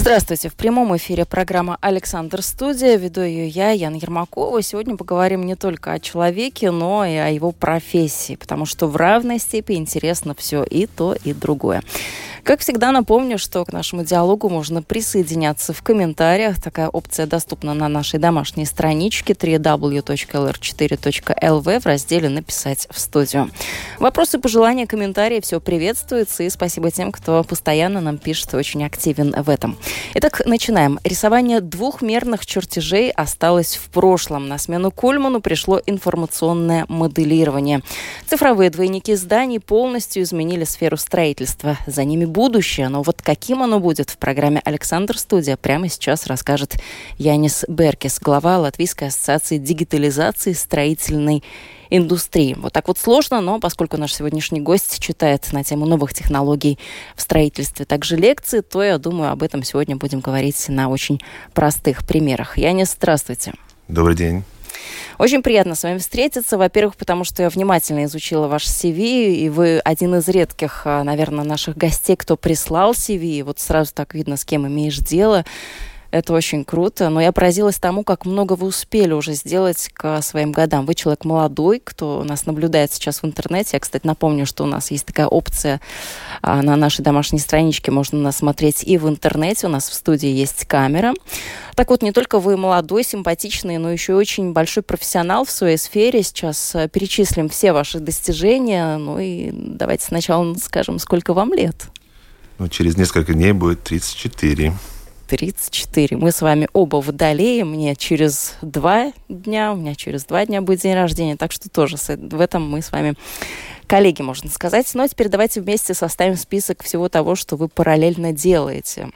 Здравствуйте. В прямом эфире программа «Александр Студия». Веду ее я, Яна Ермакова. Сегодня поговорим не только о человеке, но и о его профессии, потому что в равной степени интересно все и то, и другое. Как всегда, напомню, что к нашему диалогу можно присоединяться в комментариях. Такая опция доступна на нашей домашней страничке www.lr4.lv в разделе «Написать в студию». Вопросы, пожелания, комментарии – все приветствуется. И спасибо тем, кто постоянно нам пишет, очень активен в этом. Итак, начинаем. Рисование двухмерных чертежей осталось в прошлом. На смену Кульману пришло информационное моделирование. Цифровые двойники зданий полностью изменили сферу строительства. За ними будущее, но вот каким оно будет в программе «Александр Студия» прямо сейчас расскажет Янис Беркис, глава Латвийской ассоциации дигитализации строительной индустрии. Вот так вот сложно, но поскольку наш сегодняшний гость читает на тему новых технологий в строительстве также лекции, то я думаю, об этом сегодня будем говорить на очень простых примерах. Янис, здравствуйте. Добрый день. Очень приятно с вами встретиться. Во-первых, потому что я внимательно изучила ваш CV, и вы один из редких, а, наверное, наших гостей, кто прислал CV. И вот сразу так видно, с кем имеешь дело. Это очень круто. Но я поразилась тому, как много вы успели уже сделать к своим годам. Вы человек молодой, кто нас наблюдает сейчас в интернете. Я, кстати, напомню, что у нас есть такая опция а, на нашей домашней страничке. Можно нас смотреть и в интернете. У нас в студии есть камера. Так вот, не только вы молодой, симпатичный, но еще и очень большой профессионал в своей сфере. Сейчас э, перечислим все ваши достижения. Ну и давайте сначала скажем, сколько вам лет. Ну, через несколько дней будет 34. 34. Мы с вами оба водолеи. Мне через два дня, у меня через два дня будет день рождения, так что тоже в этом мы с вами коллеги, можно сказать. Но теперь давайте вместе составим список всего того, что вы параллельно делаете.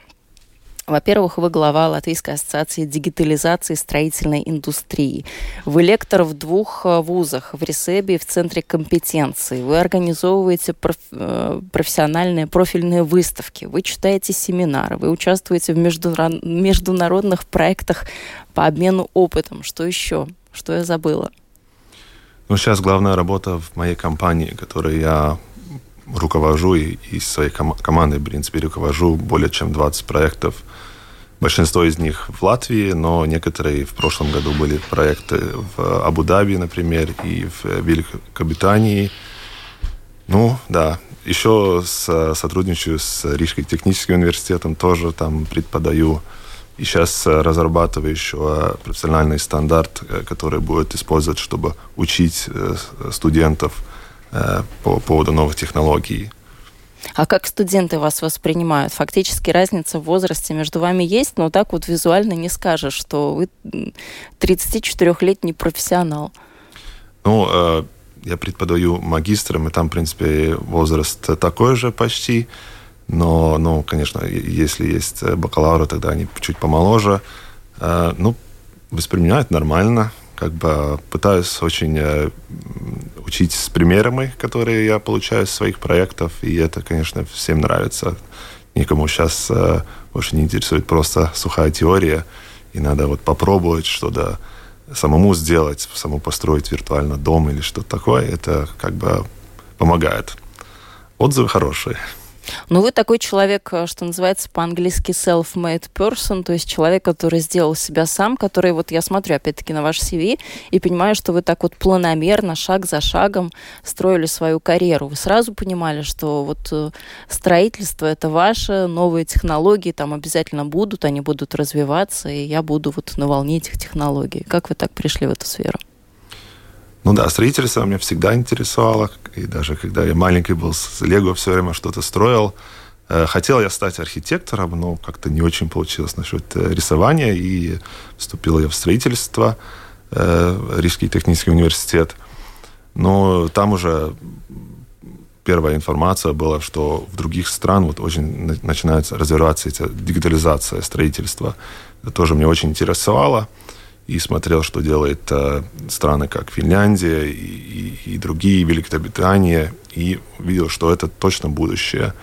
Во-первых, вы глава Латвийской ассоциации дигитализации строительной индустрии. Вы лектор в двух э, вузах, в Ресебе и в Центре компетенции. Вы организовываете проф, э, профессиональные профильные выставки. Вы читаете семинары. Вы участвуете в международных проектах по обмену опытом. Что еще? Что я забыла? Ну, сейчас главная работа в моей компании, которой я руковожу и, и своей ком- командой, в принципе, руковожу более чем 20 проектов – Большинство из них в Латвии, но некоторые в прошлом году были проекты в Абу-Даби, например, и в Великобритании. Ну, да. Еще с, сотрудничаю с Рижским техническим университетом, тоже там преподаю. И сейчас разрабатываю еще профессиональный стандарт, который будет использовать, чтобы учить э, студентов э, по поводу новых технологий. А как студенты вас воспринимают? Фактически разница в возрасте между вами есть, но так вот визуально не скажешь, что вы 34-летний профессионал. Ну, э, я преподаю магистрам, и там, в принципе, возраст такой же почти. Но, ну, конечно, если есть бакалавры, тогда они чуть помоложе. Э, ну, воспринимают нормально как бы пытаюсь очень э, учить с примерами, которые я получаю из своих проектов, и это, конечно, всем нравится. Никому сейчас э, больше не интересует просто сухая теория, и надо вот попробовать что-то самому сделать, самому построить виртуально дом или что-то такое. Это как бы помогает. Отзывы хорошие. Ну, вы такой человек, э, что называется по-английски self-made person, то есть человек, который сделал себя сам, который, вот я смотрю опять-таки на ваш CV и понимаю, что вы так вот планомерно, шаг за шагом строили свою карьеру. Вы сразу понимали, что вот э, строительство это ваше, новые технологии там обязательно будут, они будут развиваться, и я буду вот на волне этих технологий. Как вы так пришли в эту сферу? Ну да, строительство меня всегда интересовало. И даже когда я маленький был, с Лего все время что-то строил. Э, хотел я стать архитектором, но как-то не очень получилось насчет э, рисования. И вступил я в строительство, э, Рижский технический университет. Но там уже первая информация была, что в других странах вот очень начинается развиваться эта дигитализация строительства. Это тоже меня очень интересовало. И смотрел, что делает э, страны, как Финляндия и, и, и другие, Великобритания, и видел, что это точно будущее.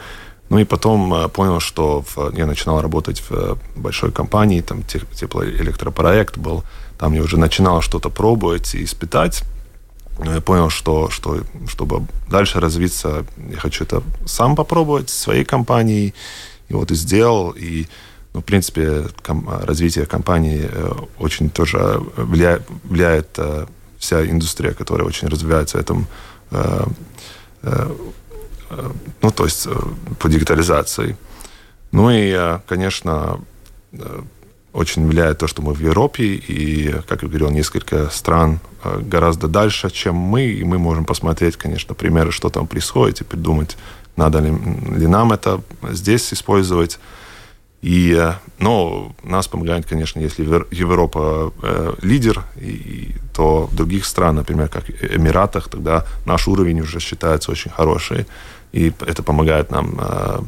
Ну и потом э, понял, что в, я начинал работать в э, большой компании, там теплоэлектропроект был, там я уже начинал что-то пробовать и испытать. Но я понял, что, что чтобы дальше развиться, я хочу это сам попробовать своей компании. И вот и сделал. И ну, в принципе, ком- развитие компании э, очень тоже влияет, влияет э, вся индустрия, которая очень развивается в этом, э, э, э ну, то есть э, по дигитализации. Ну и, э, конечно, э, очень влияет то, что мы в Европе, и, как я говорил, несколько стран э, гораздо дальше, чем мы, и мы можем посмотреть, конечно, примеры, что там происходит, и придумать, надо ли, ли нам это здесь использовать. И, э, но нас помогает, конечно, если Европа э, лидер, и, то в других странах, например, как Эмиратах, тогда наш уровень уже считается очень хороший, и это помогает нам э,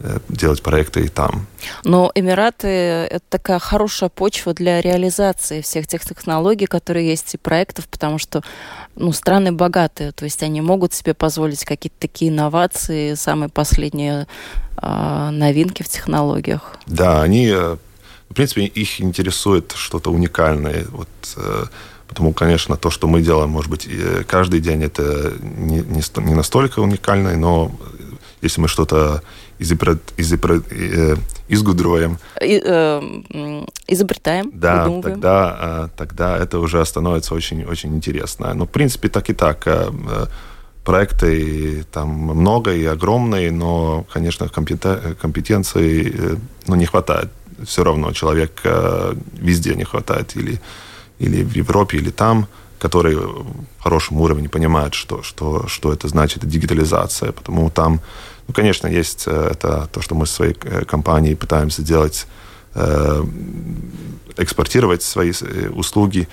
э делать проекты и там. Но Эмираты – это такая хорошая почва для реализации всех тех технологий, которые есть и проектов, потому что ну, страны богатые, то есть они могут себе позволить какие-то такие инновации, самые последние а, новинки в технологиях. Да, они, э, в принципе, их интересует что-то уникальное. Вот, э, потому, конечно, то, что мы делаем, может быть, каждый день это не, не, не настолько уникальное, но если мы что-то изобрет, изобрет, э, изгудруем, И, э, изобретаем, да, тогда, тогда это уже становится очень, очень интересно. Ну, в принципе, так и так проекты там много и огромные, но, конечно, компетенции э, ну, не хватает. Все равно человек э, везде не хватает, или, или в Европе, или там, который в хорошем уровне понимает, что, что, что это значит дигитализация. Потому там, ну, конечно, есть э, это то, что мы в своей компании пытаемся делать, экспортировать свои услуги,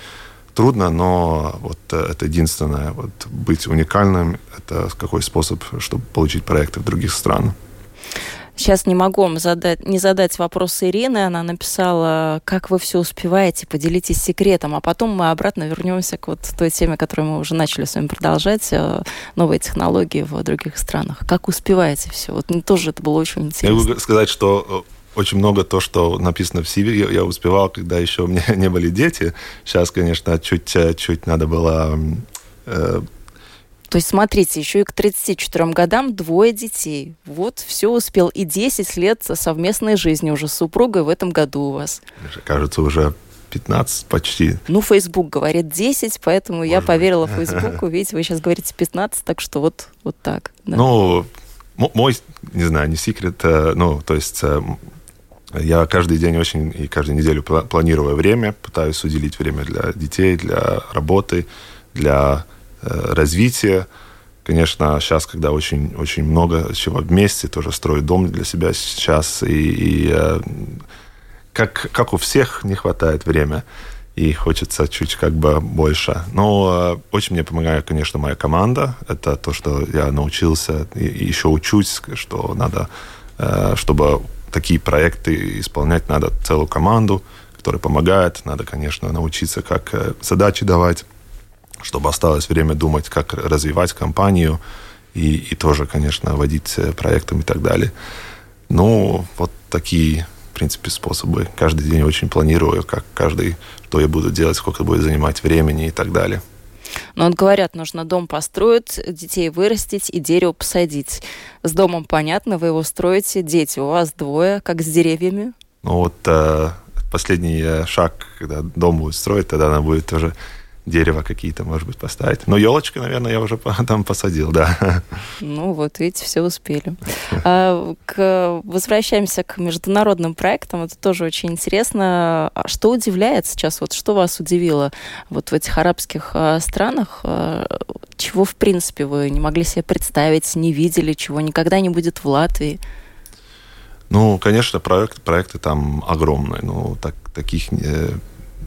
трудно, но вот э, это единственное. Вот быть уникальным – это какой способ, чтобы получить проекты в других странах. Сейчас не могу вам задать, не задать вопрос Ирины. Она написала, как вы все успеваете, поделитесь секретом. А потом мы обратно вернемся к вот той теме, которую мы уже начали с вами продолжать. Э, новые технологии в других странах. Как успеваете все? Вот тоже это было очень интересно. Я могу сказать, что э, очень много то, что написано в CV, я, я успевал, когда еще у меня не были дети. Сейчас, конечно, чуть-чуть надо было... Э... То есть, смотрите, еще и к 34 годам двое детей. Вот, все успел. И 10 лет совместной жизни уже с супругой в этом году у вас. Кажется, уже 15 почти. Ну, Facebook говорит 10, поэтому Может я поверила быть. Фейсбуку. Видите, вы сейчас говорите 15, так что вот, вот так. Да. Ну, мой, не знаю, не секрет, э, ну, то есть э, я каждый день очень и каждую неделю планирую время, пытаюсь уделить время для детей, для работы, для э, развития. Конечно, сейчас, когда очень, очень много чего вместе, тоже строю дом для себя сейчас, и, и э, как, как у всех не хватает времени, и хочется чуть как бы больше. Но э, очень мне помогает, конечно, моя команда. Это то, что я научился и, и еще учусь, что надо, чтобы такие проекты исполнять надо целую команду, которая помогает. Надо, конечно, научиться, как задачи давать, чтобы осталось время думать, как развивать компанию и, и тоже, конечно, водить э, проектом и так далее. Ну, вот такие, в принципе, способы. Каждый день очень планирую, как каждый, что я буду делать, сколько будет занимать времени и так далее. Но вот говорят, нужно дом построить, детей вырастить и дерево посадить. С домом понятно, вы его строите, дети у вас двое, как с деревьями. Ну вот э, последний э, шаг, когда дом будет строить, тогда она будет уже дерево какие-то, может быть, поставить. Но елочки, наверное, я уже там посадил, да. Ну вот, видите, все успели. А, к, возвращаемся к международным проектам. Это тоже очень интересно. А что удивляет сейчас? Вот что вас удивило вот в этих арабских а, странах? Чего, в принципе, вы не могли себе представить, не видели, чего никогда не будет в Латвии? Ну, конечно, проект, проекты там огромные. Ну, так, таких э,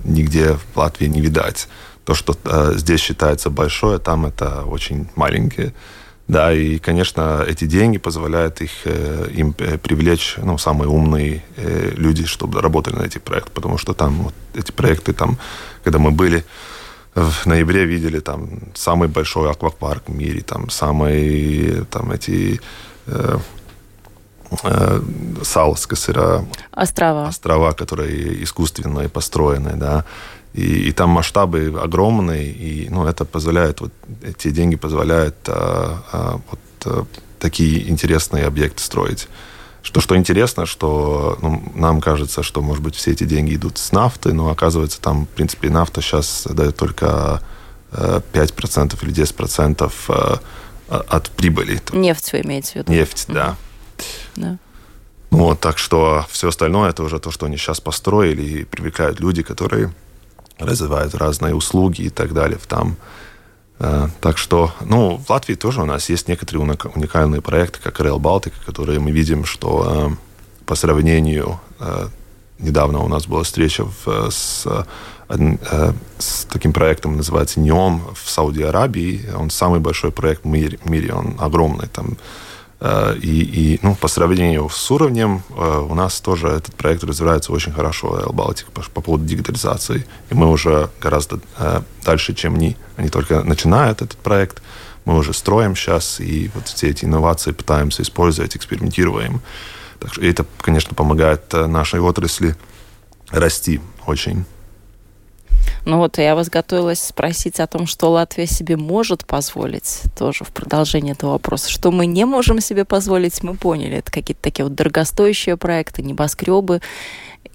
нигде в Латвии не видать то, что э, здесь считается большое, там это очень маленькие. Да, и, конечно, эти деньги позволяют их, э, им э, привлечь ну, самые умные э, люди, чтобы работали на этих проектах, потому что там вот, эти проекты, там, когда мы были в ноябре, видели там самый большой аквапарк в мире, там самые там эти э, э, Салс, острова. острова, которые искусственные построены, да, и, и там масштабы огромные, и ну, это позволяет, вот эти деньги позволяют а, а, вот а, такие интересные объекты строить. Что, что интересно, что ну, нам кажется, что, может быть, все эти деньги идут с нафты, но оказывается, там, в принципе, нафта сейчас дает только 5% или 10% от прибыли. Нефть вы имеете в виду? Нефть, да. Да. Вот, так что все остальное это уже то, что они сейчас построили и привлекают люди, которые развивают разные услуги и так далее там. Э, так что, ну, в Латвии тоже у нас есть некоторые уникальные проекты, как Rail Baltica, которые мы видим, что э, по сравнению, э, недавно у нас была встреча с, с таким проектом, называется НИОМ в Сауди Аравии. Он самый большой проект в мире, он огромный, там и, и ну, по сравнению с уровнем э, у нас тоже этот проект развивается очень хорошо, Baltic, по, по поводу дигитализации. И мы уже гораздо э, дальше, чем они. Они только начинают этот проект, мы уже строим сейчас, и вот все эти инновации пытаемся использовать, экспериментируем. Так что это, конечно, помогает нашей отрасли расти очень. Ну вот я вас готовилась спросить о том, что Латвия себе может позволить, тоже в продолжение этого вопроса. Что мы не можем себе позволить, мы поняли. Это какие-то такие вот дорогостоящие проекты, небоскребы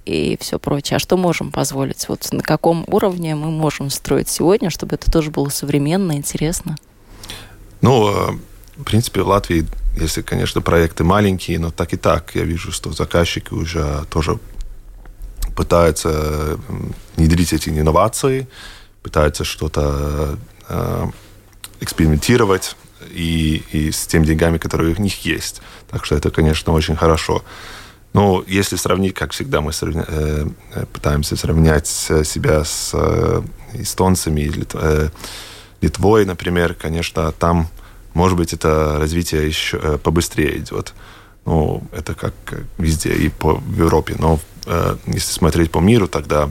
и все прочее. А что можем позволить? Вот на каком уровне мы можем строить сегодня, чтобы это тоже было современно, интересно? Ну, э, в принципе, в Латвии, если, конечно, проекты маленькие, но так и так, я вижу, что заказчики уже тоже пытаются внедрить эти инновации, пытаются что-то э, экспериментировать и, и с теми деньгами, которые у них есть. Так что это, конечно, очень хорошо. Но если сравнить, как всегда, мы сравня... э, пытаемся сравнять себя с э, эстонцами или э, Литвой, например, конечно, там, может быть, это развитие еще э, побыстрее идет. Ну, это как везде и по Европе. Но Э, если смотреть по миру, тогда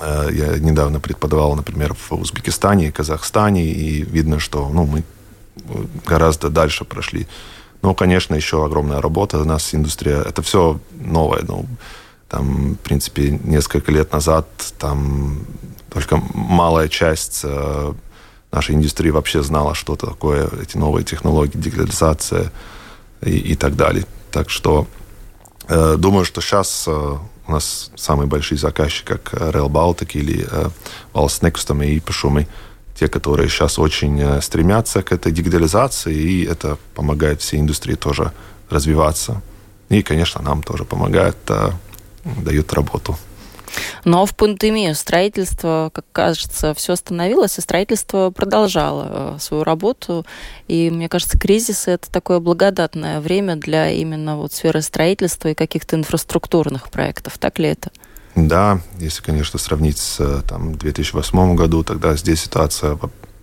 э, я недавно преподавал, например, в Узбекистане и Казахстане, и видно, что ну, мы гораздо дальше прошли. Но, конечно, еще огромная работа у нас, индустрия. Это все новое. Ну, там, в принципе, несколько лет назад там только малая часть э, нашей индустрии вообще знала, что такое эти новые технологии, дигитализация и, и так далее. Так что Э, думаю, что сейчас э, у нас самые большие заказчики, как Rail Baltic или Valsts Nekustamie īpašumi, те, которые сейчас очень э, стремятся к этой дигитализации, и это помогает всей индустрии тоже развиваться. И, конечно, нам тоже помогает, дает работу. Но в пандемию строительство, как кажется, все остановилось, и строительство продолжало э, свою работу. И мне кажется, кризис это такое благодатное время для именно вот сферы строительства и каких-то инфраструктурных проектов. Так ли это? Да, если, конечно, сравнить с э, там, 2008 году, тогда здесь ситуация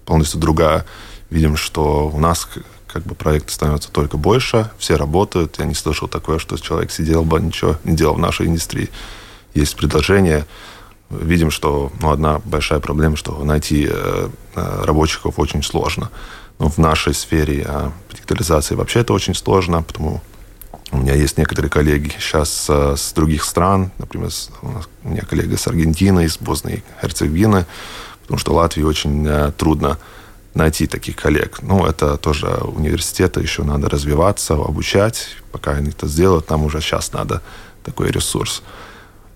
полностью другая. Видим, что у нас как бы проекты становятся только больше, все работают. Я не слышал такое, что человек сидел бы, ничего не делал в нашей индустрии есть предложение. Видим, что ну, одна большая проблема, что найти э, э рабочих очень сложно. Но в нашей сфере э, дигитализации вообще это очень сложно, потому у меня есть некоторые коллеги сейчас э, с других стран, например, с, у, нас, у меня коллега с Аргентины, из Боснии и Герцеговины, потому что Латвии очень э, трудно найти таких коллег. Ну, это тоже университеты, еще надо развиваться, обучать. Пока они это сделают, нам уже сейчас надо такой ресурс.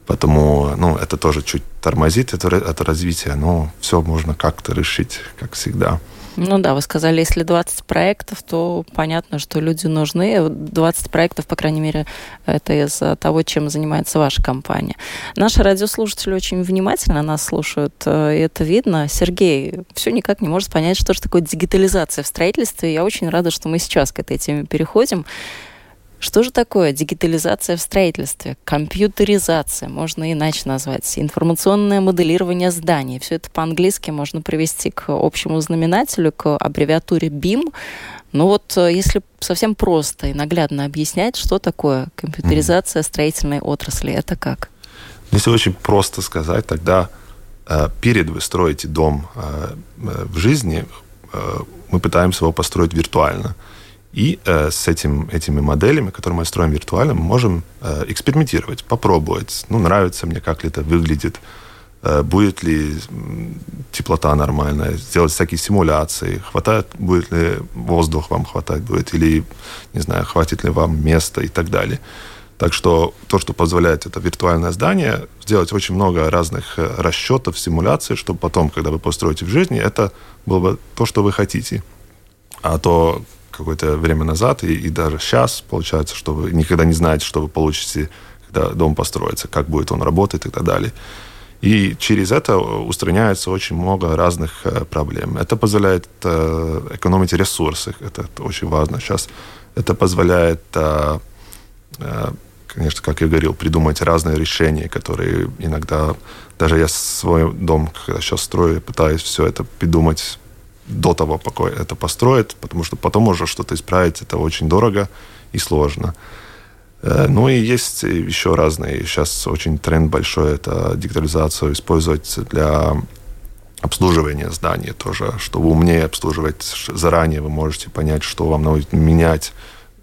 Поэтому ну, это тоже чуть тормозит это, это развитие, но все можно как-то решить, как всегда. Ну да, вы сказали, если 20 проектов, то понятно, что люди нужны. 20 проектов, по крайней мере, это из-за того, чем занимается ваша компания. Наши радиослушатели очень внимательно нас слушают, э, и это видно. Сергей все никак не может понять, что же такое дигитализация в строительстве. Я очень рада, что мы сейчас к этой теме переходим. Что же такое дигитализация в строительстве? Компьютеризация, можно иначе назвать. Информационное моделирование зданий. Все это по-английски можно привести к общему знаменателю, к аббревиатуре BIM. Ну вот если совсем просто и наглядно объяснять, что такое компьютеризация строительной отрасли, это как? Если очень просто сказать, тогда э, перед вы строите дом э, в жизни, э, мы пытаемся его построить виртуально. И э, с этим, этими моделями, которые мы строим виртуально, мы можем э, экспериментировать, попробовать. Ну, нравится мне, как это выглядит, э, будет ли теплота нормальная, сделать всякие симуляции, хватает, будет ли воздух вам хватать будет, или, не знаю, хватит ли вам места и так далее. Так что то, что позволяет это виртуальное здание, сделать очень много разных э, расчетов, симуляций, чтобы потом, когда вы построите в жизни, это было бы то, что вы хотите. А то какое-то время назад и, и даже сейчас получается, что вы никогда не знаете, что вы получите, когда дом построится, как будет он работать и так далее. И через это устраняется очень много разных э, проблем. Это позволяет э, экономить ресурсы, это очень важно сейчас. Это позволяет, э, конечно, как я говорил, придумать разные решения, которые иногда, даже я свой дом, когда сейчас строю, пытаюсь все это придумать до того, пока это построят, потому что потом уже что-то исправить, это очень дорого и сложно. Э, ну и есть еще разные. Сейчас очень тренд большой, это дигитализацию использовать для обслуживания здания тоже, чтобы умнее обслуживать заранее, вы можете понять, что вам надо менять,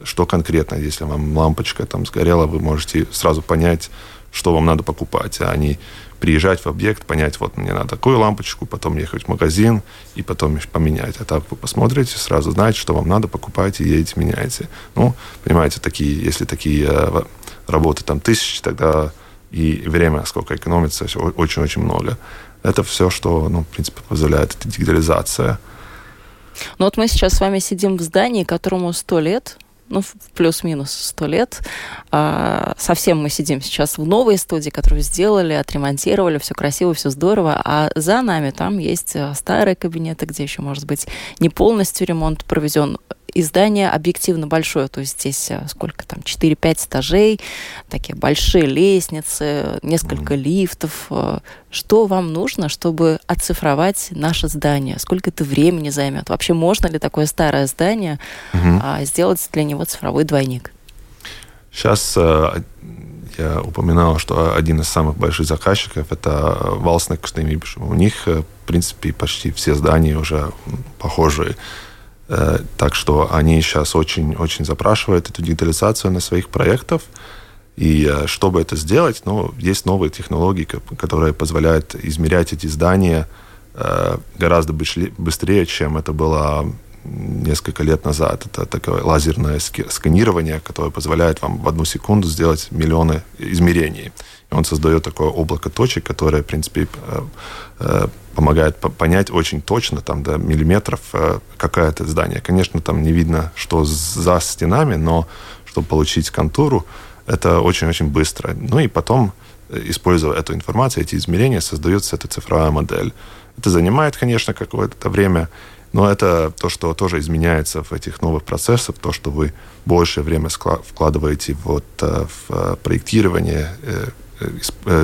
что конкретно, если вам лампочка там сгорела, вы можете сразу понять, что вам надо покупать, а не приезжать в объект, понять, вот мне надо такую лампочку, потом ехать в магазин и потом поменять. А так вы посмотрите, сразу знаете, что вам надо, покупайте, едете, меняете. Ну, понимаете, такие, если такие э, работы там тысячи, тогда и время, сколько экономится, очень-очень много. Это все, что, ну, в принципе, позволяет эта дигитализация. Ну вот мы сейчас с вами сидим в здании, которому сто лет, ну, плюс-минус сто лет. А, совсем мы сидим сейчас в новой студии, которую сделали, отремонтировали, все красиво, все здорово, а за нами там есть э, старые кабинеты, где еще, может быть, не полностью ремонт проведен и здание объективно большое, то есть здесь э, сколько там, 4-5 этажей, такие большие лестницы, несколько лифтов. Э, что вам нужно, чтобы оцифровать наше здание? Сколько это времени займет? Вообще можно ли такое старое здание угу. сделать для него цифровой двойник? Сейчас э, я упоминал, что один из самых больших заказчиков это Валснек У них, в принципе, почти все здания уже похожие. Э, так что они сейчас очень-очень запрашивают эту дигитализацию на своих проектах. И э, чтобы это сделать, ну, есть новые технологии, которые позволяют измерять эти здания э, гораздо быстрее, чем это было несколько лет назад. Это такое лазерное сканирование, которое позволяет вам в одну секунду сделать миллионы измерений. И он создает такое облако точек, которое, в принципе, помогает понять очень точно, там, до миллиметров, э, какое это здание. Конечно, там не видно, что за стенами, но чтобы получить контуру, это очень-очень быстро. Ну и потом, используя эту информацию, эти измерения, создается эта цифровая модель. Это занимает, конечно, какое-то время, но это то, что тоже изменяется в этих новых процессах, то, что вы больше время вкладываете вот в проектирование, Э,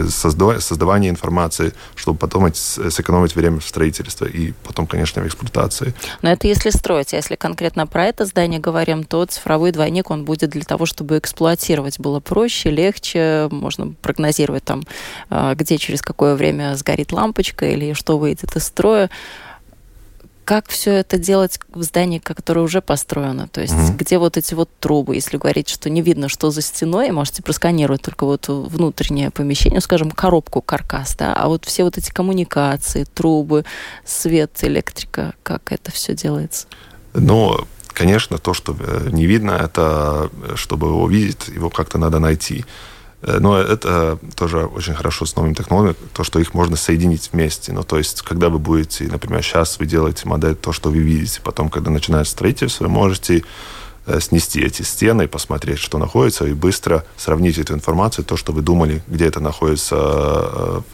создавание информации, чтобы потом сэкономить время в строительстве и потом, конечно, в эксплуатации. Но это если строить. А если конкретно про это здание говорим, то цифровой двойник, он будет для того, чтобы эксплуатировать было проще, легче, можно прогнозировать там, э, где через какое время сгорит лампочка или что выйдет из строя как все это делать в здании, которое уже построено? То есть mm-hmm. где вот эти вот трубы, если говорить, что не видно, что за стеной, можете просканировать только вот внутреннее помещение, скажем, коробку, каркас, да, а вот все вот эти коммуникации, трубы, свет, электрика, как это все делается? Ну, конечно, то, что э, не видно, это, э, чтобы его видеть, его как-то надо найти. Э, но это тоже очень хорошо с новыми технологиями, то, что их можно соединить вместе. Ну, то есть, когда вы будете, например, сейчас вы делаете модель, то, что вы видите, потом, когда начинается строительство, вы можете э, снести эти стены посмотреть, что находится, и быстро сравнить эту информацию, то, что вы думали, где это находится,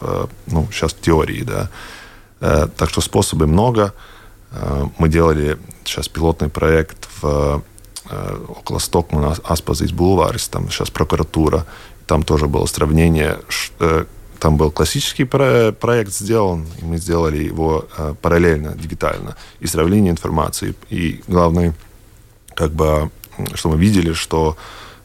э, ну, сейчас в теории, да. Так что способов много. Мы делали сейчас пилотный проект в около Стокмана, Аспазис Бульварис, там сейчас прокуратура там тоже было сравнение, э, там был классический проект сделан, и мы сделали его э, параллельно, дигитально, и сравнение информации. И главный как бы, что мы видели, что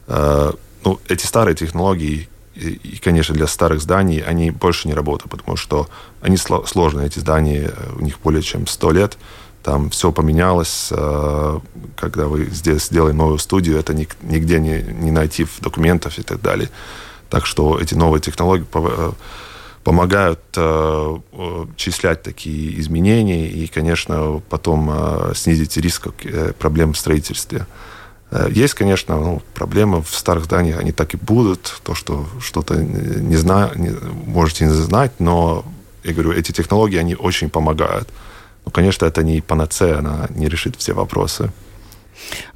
э, ну, эти старые технологии, и, конечно, для старых зданий, они больше не работают, потому что они сложные, эти здания, у них более чем 100 лет, там все поменялось, э, когда вы здесь сделали новую студию, это нигде не, не найти в документах и так далее. Так что эти новые технологии э, помогают э, числять такие изменения и, конечно, потом снизить риск проблем в строительстве. Есть, конечно, ну, проблемы в старых зданиях, они так и будут, то, что что-то не знаю, не, можете не знать, но, я говорю, эти технологии, они очень помогают. Ну, конечно, это не панацея, она не решит все вопросы.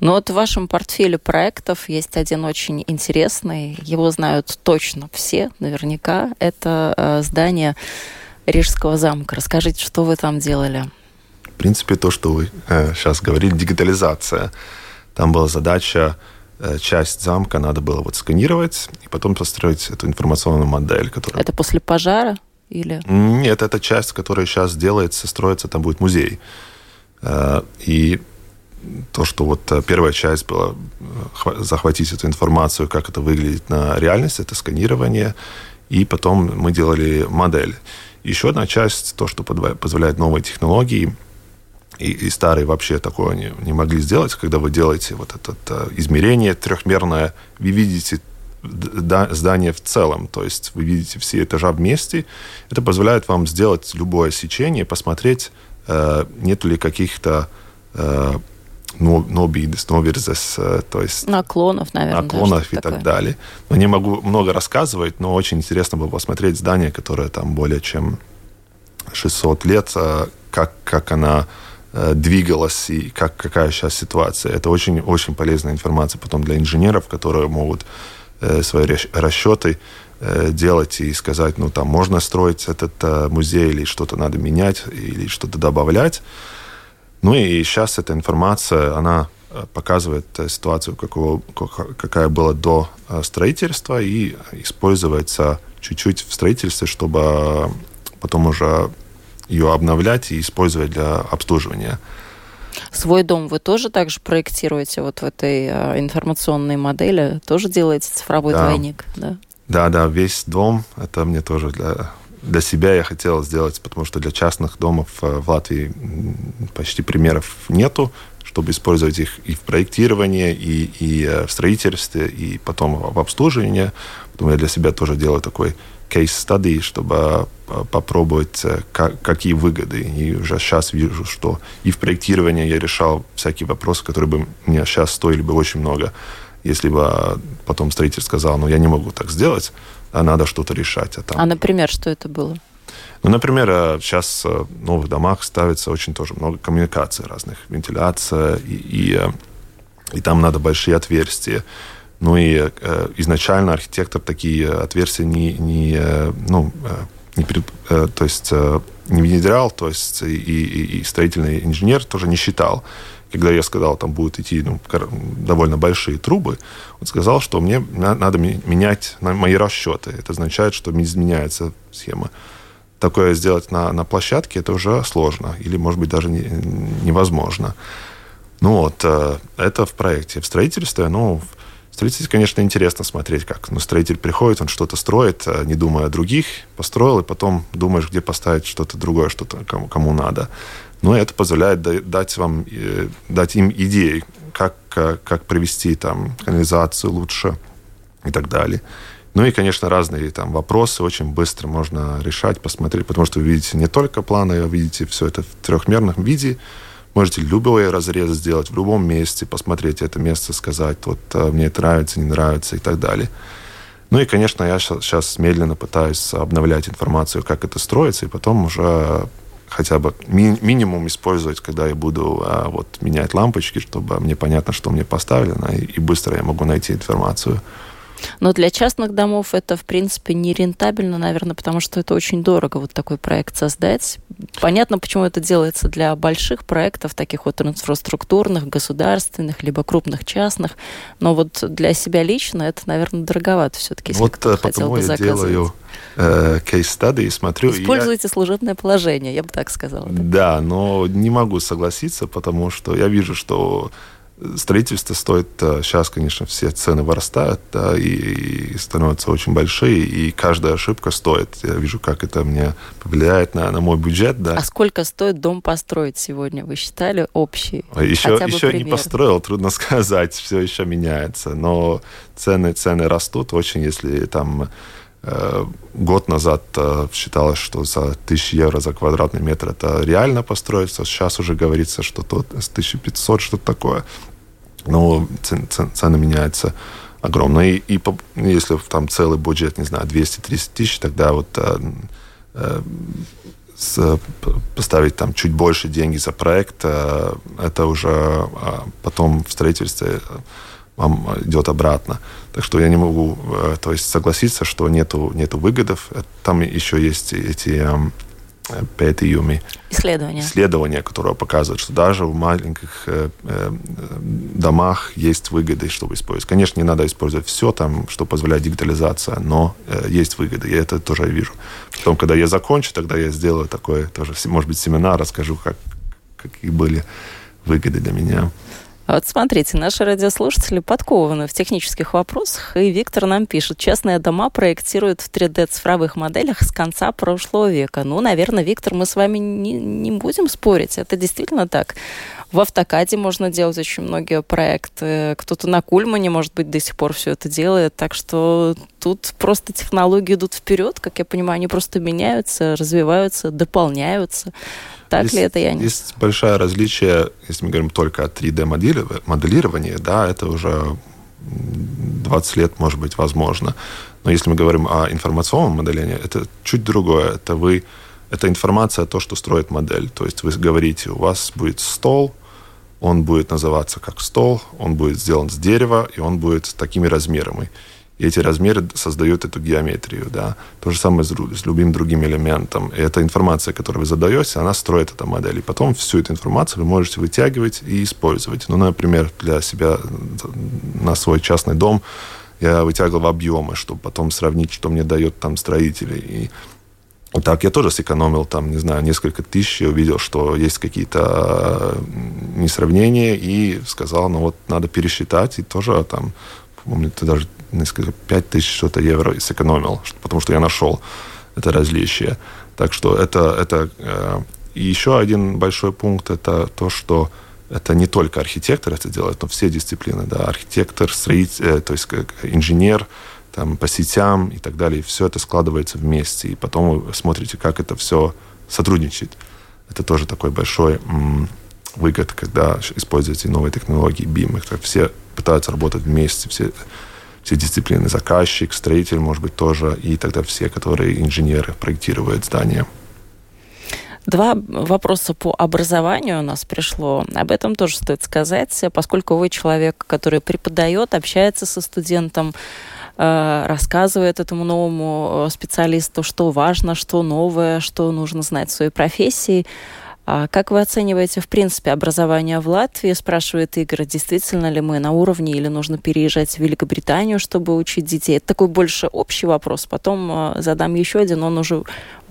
Но вот в вашем портфеле проектов есть один очень интересный, его знают точно все, наверняка. Это э, здание Рижского замка. Расскажите, что вы там делали? В принципе, то, что вы э, сейчас говорили, дигитализация. Там была задача э, часть замка надо было вот сканировать и потом построить эту информационную модель, которая... Это после пожара? Или... Нет, это часть, которая сейчас делается, строится, там будет музей. Э, и то, что вот э, первая часть была э, захватить эту информацию, как это выглядит на реальность, это сканирование, и потом мы делали модель. Еще одна часть, то, что позволяет новые технологии, и, и старые вообще такое не, не могли сделать, когда вы делаете вот это измерение трехмерное, вы видите здание в целом. То есть вы видите все этажа вместе. Это позволяет вам сделать любое сечение, посмотреть, э, нет ли каких-то э, нобидес, новерзес, э, то есть... Наклонов, наверное. Наклонов и такое. так далее. Но не могу много рассказывать, но очень интересно было посмотреть здание, которое там более чем 600 лет, как, как она двигалась и как, какая сейчас ситуация. Это очень-очень полезная информация потом для инженеров, которые могут свои расчеты э, делать и сказать, ну, там, можно строить этот э, музей или что-то надо менять, или что-то добавлять. Ну, и сейчас эта информация, она показывает ситуацию, какого, какая была до строительства, и используется чуть-чуть в строительстве, чтобы потом уже ее обновлять и использовать для обслуживания. Свой дом вы тоже также проектируете вот в этой э, информационной модели? Тоже делаете цифровой да. двойник? Да? да, да, весь дом, это мне тоже для, для себя я хотел сделать, потому что для частных домов э, в Латвии почти примеров нету, чтобы использовать их и в проектировании, и, и э, в строительстве, и потом в обслуживании. Поэтому я для себя тоже делаю такой кейс-стадии, чтобы э, попробовать, э, как, какие выгоды. И уже сейчас вижу, что и в проектировании я решал всякие вопросы, которые бы мне сейчас стоили бы очень много. Если бы потом строитель сказал, ну, я не могу так сделать, а надо что-то решать. А, там... а, например, что это было? Ну, например, сейчас э, в новых домах ставится очень тоже много коммуникаций разных, вентиляция, и, и, и там надо большие отверстия. Ну и э, изначально архитектор такие отверстия не, не, э, ну, э, не, э, то есть, э, не внедрял, то есть и, и, и строительный инженер тоже не считал. Когда я сказал, там будут идти ну, довольно большие трубы, он сказал, что мне надо менять мои расчеты. Это означает, что изменяется схема. Такое сделать на, на площадке это уже сложно или, может быть, даже не, невозможно. Ну вот, э, это в проекте. В строительстве, ну, в строительстве, конечно, интересно смотреть, как ну, строитель приходит, он что-то строит, э, не думая о других, построил, и потом думаешь, где поставить что-то другое, что-то кому, кому надо. Но это позволяет дать вам, э, дать им идеи, как, э, как провести там канализацию лучше и так далее. Ну и, конечно, разные там вопросы очень быстро можно решать, посмотреть, потому что вы видите не только планы, а видите все это в трехмерном виде, Можете любой разрез сделать в любом месте, посмотреть это место, сказать, вот э, мне это нравится, не нравится и так далее. Ну и, конечно, я сейчас медленно пытаюсь обновлять информацию, как это строится, и потом уже хотя бы ми- минимум использовать, когда я буду а, вот менять лампочки, чтобы мне понятно, что мне поставлено, и, и быстро я могу найти информацию. Но для частных домов это, в принципе, не рентабельно, наверное, потому что это очень дорого вот такой проект создать. Понятно, почему это делается для больших проектов, таких вот инфраструктурных, государственных, либо крупных частных. Но вот для себя лично это, наверное, дороговато все-таки, если вот кто хотел бы я делаю кейс-стадии, э, смотрю... Используйте я... служебное положение, я бы так сказала. Да? да, но не могу согласиться, потому что я вижу, что строительство стоит, сейчас, конечно, все цены вырастают, да, и, и становятся очень большие, и каждая ошибка стоит. Я вижу, как это мне повлияет на, на мой бюджет, да. А сколько стоит дом построить сегодня? Вы считали общий? Еще, еще пример. не построил, трудно сказать, все еще меняется, но цены, цены растут очень, если там Э, год назад э, считалось, что за 1000 евро за квадратный метр это реально построиться. Сейчас уже говорится, что тут с 1500 что-то такое. Но цены меняются огромно. И, и если там целый бюджет, не знаю, 200-300 тысяч, тогда вот э, э, с, поставить там чуть больше деньги за проект, э, это уже э, потом в строительстве вам идет обратно. Так что я не могу э, то есть согласиться, что нету, нету выгодов. Там еще есть эти пятиюми исследования. исследования, которые показывают, что даже в маленьких э, э, домах есть выгоды, чтобы использовать. Конечно, не надо использовать все там, что позволяет дигитализация, но э, есть выгоды, и это тоже я вижу. Потом, когда я закончу, тогда я сделаю такой тоже, может быть, семинар, расскажу, как, какие были выгоды для меня. А вот смотрите, наши радиослушатели подкованы в технических вопросах, и Виктор нам пишет, частные дома проектируют в 3D-цифровых моделях с конца прошлого века. Ну, наверное, Виктор, мы с вами не, не будем спорить, это действительно так. В автокаде можно делать очень многие проекты, кто-то на Кульмане, может быть, до сих пор все это делает, так что тут просто технологии идут вперед, как я понимаю, они просто меняются, развиваются, дополняются. Так есть, ли это, я не Есть большое различие, если мы говорим только о 3D-моделировании, да, это уже 20 лет, может быть, возможно. Но если мы говорим о информационном моделировании, это чуть другое. Это вы, это информация, то, что строит модель. То есть вы говорите, у вас будет стол, он будет называться как стол, он будет сделан с дерева, и он будет такими размерами. И эти размеры создают эту геометрию. Да. То же самое с, с любым другим элементом. И эта информация, которую вы задаете, она строит эту модель. И потом всю эту информацию вы можете вытягивать и использовать. Ну, например, для себя на свой частный дом я вытягивал объемы, чтобы потом сравнить, что мне дает там строители. И так я тоже сэкономил там, не знаю, несколько тысяч, и увидел, что есть какие-то несравнения, и сказал, ну вот надо пересчитать, и тоже там помню, это даже несколько, 5 тысяч что-то евро сэкономил, потому что я нашел это различие. Так что это, это э, еще один большой пункт это то, что это не только архитектор это делает, но все дисциплины, да, архитектор, строитель, э, то есть как инженер, там, по сетям и так далее, и все это складывается вместе, и потом вы смотрите, как это все сотрудничает. Это тоже такой большой м- выгод, когда используете новые технологии BIM, это все пытаются работать вместе, все, все дисциплины, заказчик, строитель, может быть, тоже, и тогда все, которые инженеры проектируют здания. Два вопроса по образованию у нас пришло. Об этом тоже стоит сказать, поскольку вы человек, который преподает, общается со студентом, э, рассказывает этому новому специалисту, что важно, что новое, что нужно знать в своей профессии. А как вы оцениваете, в принципе, образование в Латвии? Спрашивает Игорь, действительно ли мы на уровне или нужно переезжать в Великобританию, чтобы учить детей? Это такой больше общий вопрос. Потом а, задам еще один, он уже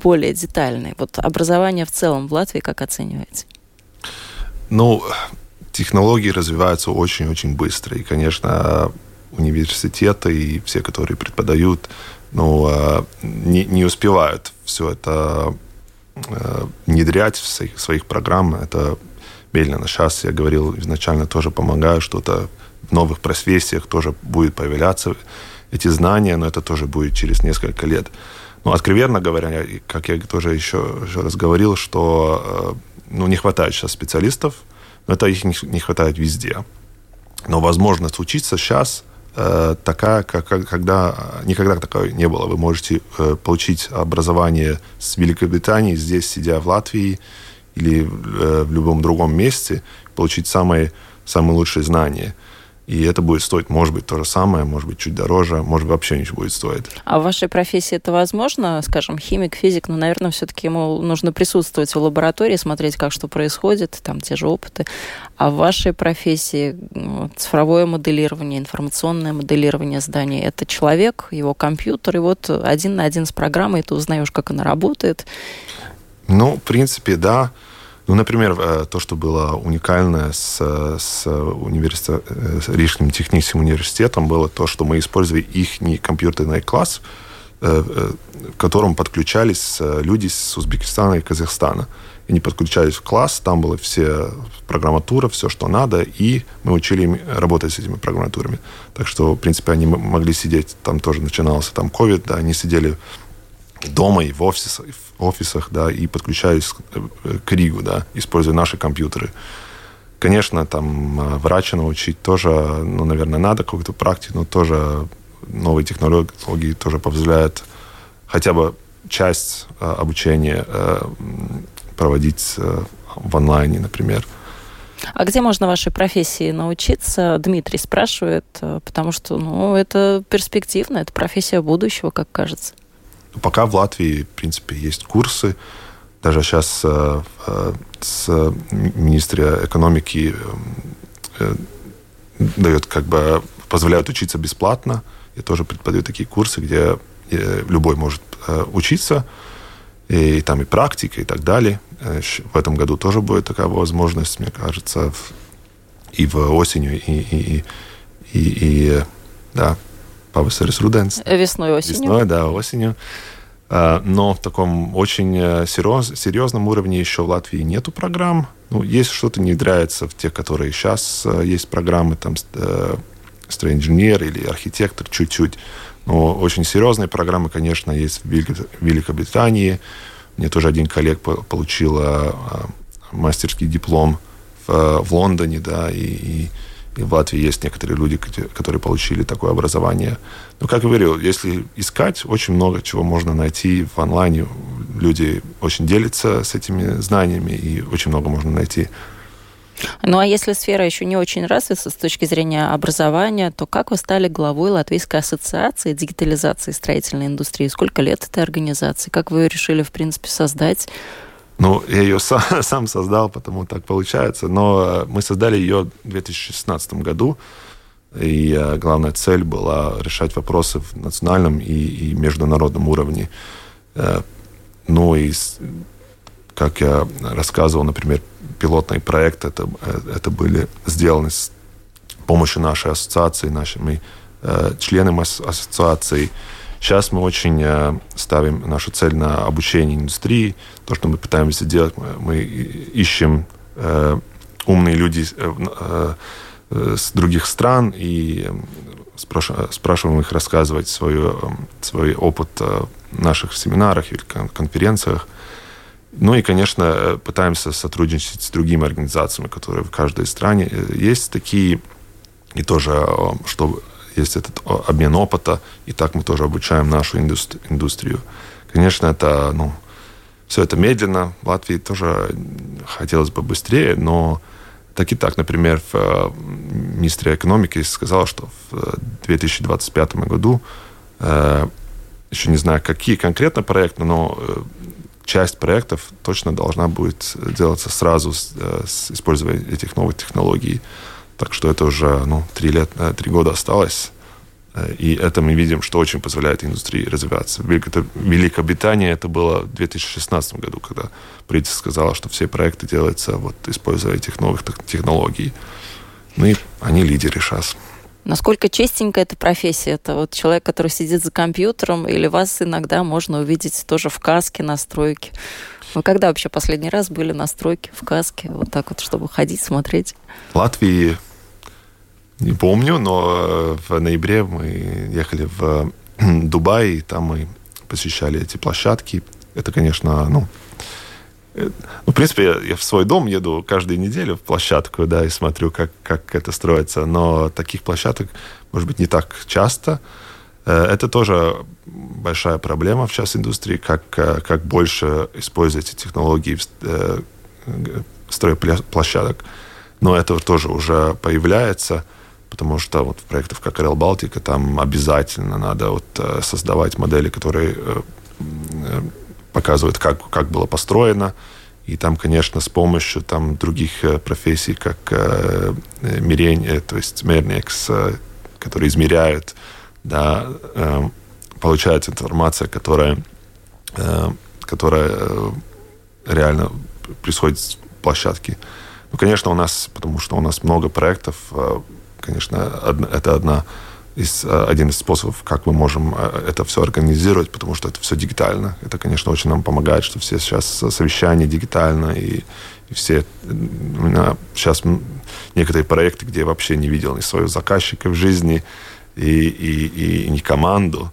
более детальный. Вот образование в целом в Латвии как оцениваете? Ну, технологии развиваются очень-очень быстро. И, конечно, университеты и все, которые преподают, ну, а, не, не успевают все это внедрять в своих, своих программ. Это медленно. Сейчас, я говорил, изначально тоже помогаю, что-то в новых профессиях тоже будет появляться эти знания, но это тоже будет через несколько лет. Но откровенно говоря, как я тоже еще, еще раз говорил, что э, ну, не хватает сейчас специалистов, но это их не хватает везде. Но возможность учиться сейчас Э, такая, как, когда никогда такой не было. Вы можете э, получить образование с Великобритании, здесь, сидя в Латвии или э, в любом другом месте, получить самые, самые лучшие знания – и это будет стоить, может быть, то же самое, может быть, чуть дороже, может быть, вообще ничего будет стоить. А в вашей профессии это возможно? Скажем, химик, физик, но, ну, наверное, все-таки ему нужно присутствовать в лаборатории, смотреть, как что происходит, там те же опыты. А в вашей профессии ну, цифровое моделирование, информационное моделирование зданий, это человек, его компьютер, и вот один на один с программой ты узнаешь, как она работает. Ну, в принципе, да. Ну, например, э, то, что было уникальное с, с, университет, с Рижским техническим университетом, было то, что мы использовали их компьютерный класс, в котором подключались люди с Узбекистана и Казахстана они подключались в класс, там была все программатура, все, что надо, и мы учили им работать с этими программатурами. Так что, в принципе, они могли сидеть, там тоже начинался там COVID, да, они сидели дома и в офисах, в офисах да, и подключались к Ригу, да, используя наши компьютеры. Конечно, там э, врача научить тоже, ну, наверное, надо какую-то практику, но тоже новые технологии тоже позволяют хотя бы часть э, обучения э, проводить э, в онлайне, например. А где можно вашей профессии научиться? Дмитрий спрашивает, э, потому что ну, это перспективно, это профессия будущего, как кажется. Пока в Латвии, в принципе, есть курсы. Даже сейчас э, э, с министра экономики э, дает как бы позволяют учиться бесплатно. Я тоже преподаю такие курсы, где э, любой может э, учиться и там и практика, и так далее. Э, в этом году тоже будет такая возможность, мне кажется, и в осенью, и, и, и, и да, павасарис руденс. Весной, осенью. Весной, да, осенью. А, но в таком очень э, серьез, серьезном уровне еще в Латвии нету программ. Ну, есть что-то внедряется в те, которые сейчас э, есть программы, там, строй-инженер или архитектор чуть-чуть. Но очень серьезные программы, конечно, есть в Великобритании. Мне тоже один коллег получил мастерский диплом в, в Лондоне, да, и, и, и в Латвии есть некоторые люди, которые получили такое образование. Но, как я говорил, если искать, очень много чего можно найти в онлайне. Люди очень делятся с этими знаниями, и очень много можно найти. Ну а если сфера еще не очень развита с точки зрения образования, то как вы стали главой Латвийской ассоциации дигитализации строительной индустрии? Сколько лет этой организации? Как вы решили, в принципе, создать? Ну, я ее сам, сам создал, потому так получается. Но э, мы создали ее в 2016 году. И э, главная цель была решать вопросы в национальном и, и международном уровне. Э, ну и, как я рассказывал, например, пилотный проект, это, это были сделаны с помощью нашей ассоциации, нашими членами ассоциации. Сейчас мы очень э, ставим нашу цель на обучение индустрии. То, что мы пытаемся делать, мы, ищем э, умные люди э, с других стран и спрашиваем их рассказывать свой, свой опыт в наших семинарах или конференциях. Ну и, конечно, пытаемся сотрудничать с другими организациями, которые в каждой стране есть такие, и тоже, э, что есть этот обмен опыта, и так мы тоже обучаем нашу индустрию. Конечно, это, ну, все это медленно. В Латвии тоже хотелось бы быстрее, но так и так, например, в э, министре экономики сказал, что в 2025 году, э, еще не знаю, какие конкретно проекты, но часть проектов точно должна будет делаться сразу э, с использованием этих новых технологий. Так что это уже ну, три, лет, э, три года осталось. Э, и это мы видим, что очень позволяет индустрии развиваться. В Великобритании это было в 2016 году, когда правительство сказало, что все проекты делаются вот, используя этих новых технологий. Ну и они лидеры сейчас. Насколько честенькая эта профессия? Это вот человек, который сидит за компьютером, или вас иногда можно увидеть тоже в каске на стройке? Вы когда вообще последний раз были на стройке в каске? Вот так вот, чтобы ходить, смотреть? В Латвии не помню, но э, в ноябре мы ехали в Дубай, и там мы посещали эти площадки. Это, конечно, ну, Э, ну, в принципе, я, в свой дом еду каждую неделю в площадку, да, и смотрю, как, как это строится. Но таких площадок, может быть, не так часто. Э, это тоже большая проблема в сейчас индустрии, как, э, как больше использовать эти технологии стройплощадок. Но это тоже уже появляется, потому что вот в проектах как Rail Балтика там обязательно надо вот создавать модели, которые показывает, как, как было построено. И там, конечно, с помощью там, других э, профессий, как э, мерение, то есть мерникс, э, которые измеряют, да, э, получается информация, которая, э, которая э, реально происходит площадки. Ну, конечно, у нас, потому что у нас много проектов, конечно, это одна из, один из способов, как мы можем это все организировать, потому что это все дигитально. Это, конечно, очень нам помогает, что все сейчас совещания дигитально, и, и все... Сейчас некоторые проекты, где я вообще не видел ни своего заказчика в жизни, и, и, и не команду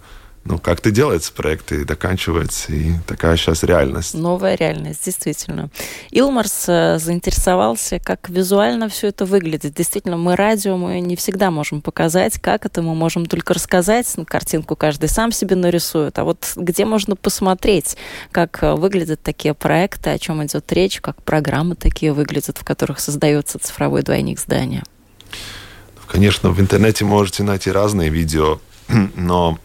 ну, как-то делается проект и доканчивается, и такая сейчас реальность. Новая реальность, действительно. Илмарс э, заинтересовался, как визуально все это выглядит. Действительно, мы радио, мы не всегда можем показать, как это мы можем только рассказать. Картинку каждый сам себе нарисует. А вот где можно посмотреть, как э, выглядят такие проекты, о чем идет речь, как программы такие выглядят, в которых создается цифровой двойник здания? Конечно, в интернете можете найти разные видео, но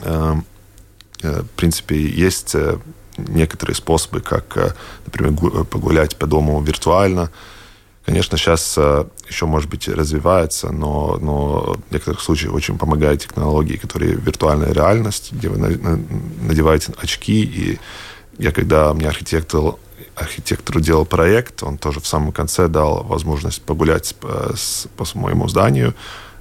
в принципе, есть э, некоторые способы, как, э, например, погулять по дому виртуально. Конечно, сейчас еще, может быть, развивается, но, но в некоторых случаях очень помогают технологии, которые виртуальная реальность, где вы надеваете очки. И я, когда мне архитектор, архитектор делал проект, он тоже в самом конце дал возможность погулять по, по моему зданию,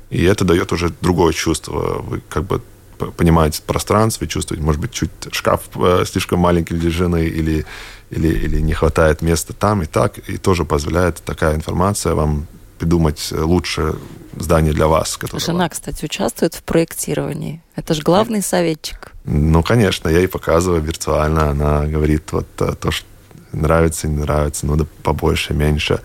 и это дает уже другое чувство. Вы как бы понимать пространство, чувствовать, может быть, чуть шкаф э, слишком маленький для жены или, или, или не хватает места там и так, и тоже позволяет такая информация вам придумать лучше здание для вас. Жена, кстати, участвует в проектировании. Это же главный советчик. Ну, конечно, я ей показываю виртуально. Она говорит вот э, то, что нравится, не нравится, надо побольше, меньше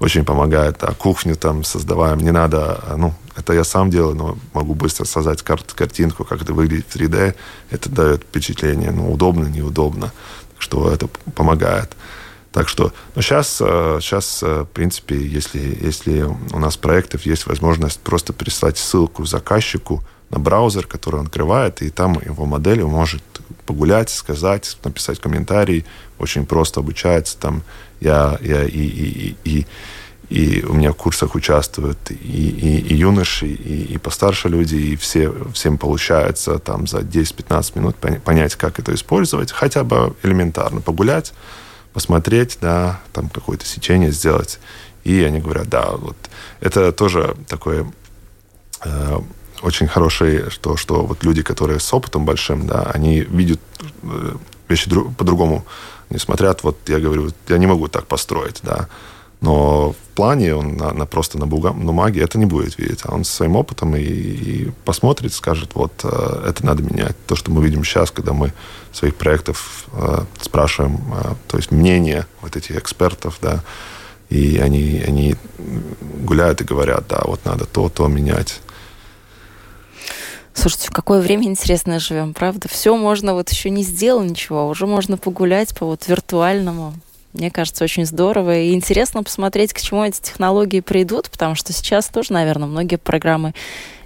очень помогает. А кухню там создаваем, не надо, ну, это я сам делаю, но могу быстро создать кар- картинку, как это выглядит в 3D. Это дает впечатление, ну, удобно, неудобно. Что это помогает. Так что, ну, сейчас, сейчас, э, в принципе, если, если у нас проектов есть возможность просто прислать ссылку заказчику на браузер, который он открывает, и там его модель может погулять, сказать, написать комментарий. Очень просто обучается там я, я и, и, и, и у меня в курсах участвуют и, и, и юноши, и, и постарше люди, и все, всем получается там за 10-15 минут понять, как это использовать, хотя бы элементарно погулять, посмотреть, да, там какое-то сечение сделать. И они говорят, да, вот это тоже такое э, очень хорошее, что, что вот люди, которые с опытом большим, да, они видят э, вещи по-другому не смотрят, вот я говорю, я не могу так построить, да. Но в плане он на, на просто на бумаге это не будет видеть. А он своим опытом и, и посмотрит, скажет, вот э, это надо менять. То, что мы видим сейчас, когда мы своих проектов э, спрашиваем, э, то есть мнение вот этих экспертов, да, и они, они гуляют и говорят, да, вот надо то, то менять. Слушайте, в какое время интересное живем, правда? Все можно, вот еще не сделал ничего, а уже можно погулять по вот виртуальному. Мне кажется, очень здорово. И интересно посмотреть, к чему эти технологии придут, потому что сейчас тоже, наверное, многие программы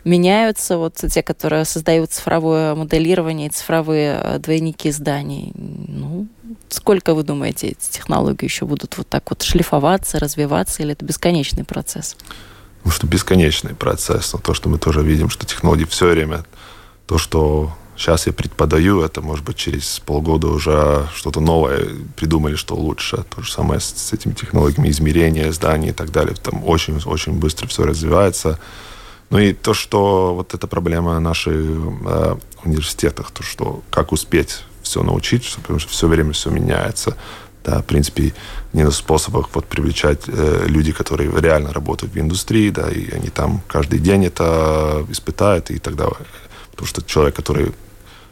меняются. Вот те, которые создают цифровое моделирование цифровые э, двойники зданий. Ну, сколько, вы думаете, эти технологии еще будут вот так вот шлифоваться, развиваться, или это бесконечный процесс? ну, что бесконечный процесс. Но то, что мы тоже видим, что технологии все время, то, что сейчас я преподаю, это, может быть, через полгода уже что-то новое придумали, что лучше. То же самое с, с этими технологиями измерения зданий и так далее. Там очень-очень быстро все развивается. Ну и то, что вот эта проблема наших э, университетах, то, что как успеть все научить, потому что все время все меняется. Да, в принципе, один из способов вот, привлечать э, люди, которые реально работают в индустрии, да, и они там каждый день это испытают, и тогда... Потому что человек, который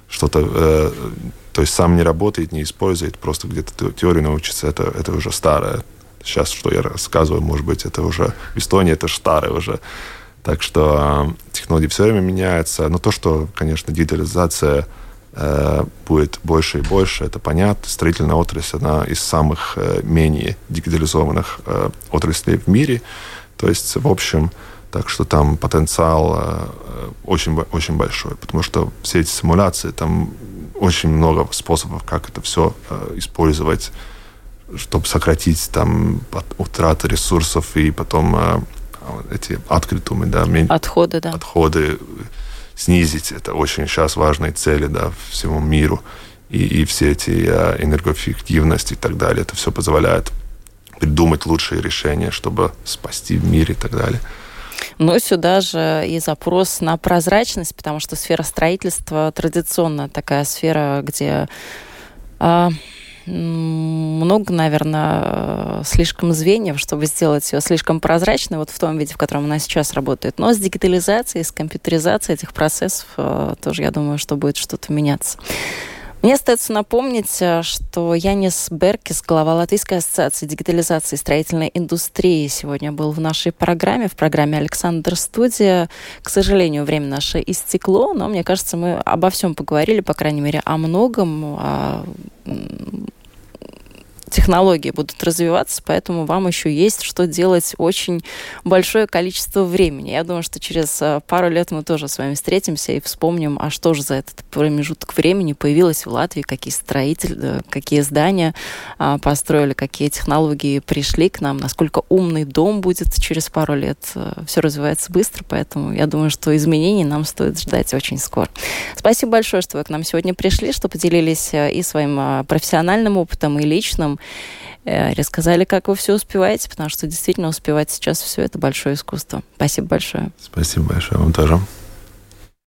что-то... Э, то есть сам не работает, не использует, просто где-то теорию научится, это, это уже старое. Сейчас, что я рассказываю, может быть, это уже... В Эстонии это старое уже. Так что э, технологии все время меняются. Но то, что, конечно, digitализация Э, будет больше и больше, это понятно. Строительная отрасль одна из самых э, менее дигитализованных э, отраслей в мире. То есть, в общем, так что там потенциал очень, очень большой, потому что все эти симуляции, там очень много способов, как это все использовать, чтобы сократить там утраты ресурсов и потом эти открытумы, да, отходы, да. отходы снизить. Это очень сейчас важные цели да, всему миру. И, и все эти энергоэффективность и так далее, это все позволяет придумать лучшие решения, чтобы спасти мир и так далее. Но сюда же и запрос на прозрачность, потому что сфера строительства традиционно такая сфера, где а, много, наверное, слишком звеньев, чтобы сделать ее слишком прозрачной, вот в том виде, в котором она сейчас работает. Но с дигитализацией, с компьютеризацией этих процессов э, тоже, я думаю, что будет что-то меняться. Мне остается напомнить, э, что Янис Беркис, глава Латвийской ассоциации дигитализации строительной индустрии, сегодня был в нашей программе, в программе «Александр Студия». К сожалению, время наше истекло, но мне кажется, мы обо всем поговорили, по крайней мере, о многом, о технологии будут развиваться, поэтому вам еще есть что делать очень большое количество времени. Я думаю, что через э, пару лет мы тоже с вами встретимся и вспомним, а что же за этот промежуток времени появилось в Латвии, какие строители, э, какие здания а, построили, какие технологии пришли к нам, насколько умный дом будет через пару лет. Э, Все развивается быстро, поэтому я думаю, что изменений нам стоит ждать очень скоро. Спасибо большое, что вы к нам сегодня пришли, что поделились и своим профессиональным опытом, и личным. Э, рассказали, как вы все успеваете, потому что действительно успевать сейчас все это большое искусство. Спасибо большое. Спасибо большое вам тоже.